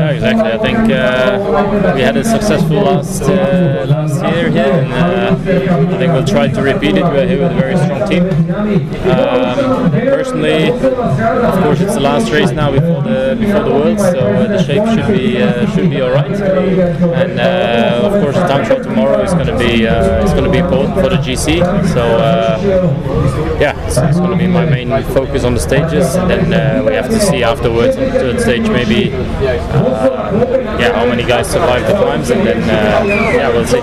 Exactly. I think uh, we had a successful last uh, last year here, and uh, I think we'll try to repeat it. We're here with a very strong team. Um, personally, of course, it's the last race now before the before the Worlds, so uh, the shape should be uh, should be all right. And uh, of course, the time trial tomorrow is going to be uh, is going to be important for the GC. So yeah, it's, it's going to be my main focus on the stages, and then uh, we have to see afterwards on the third stage maybe uh, yeah how many guys survive the climbs, and then uh, yeah we'll see.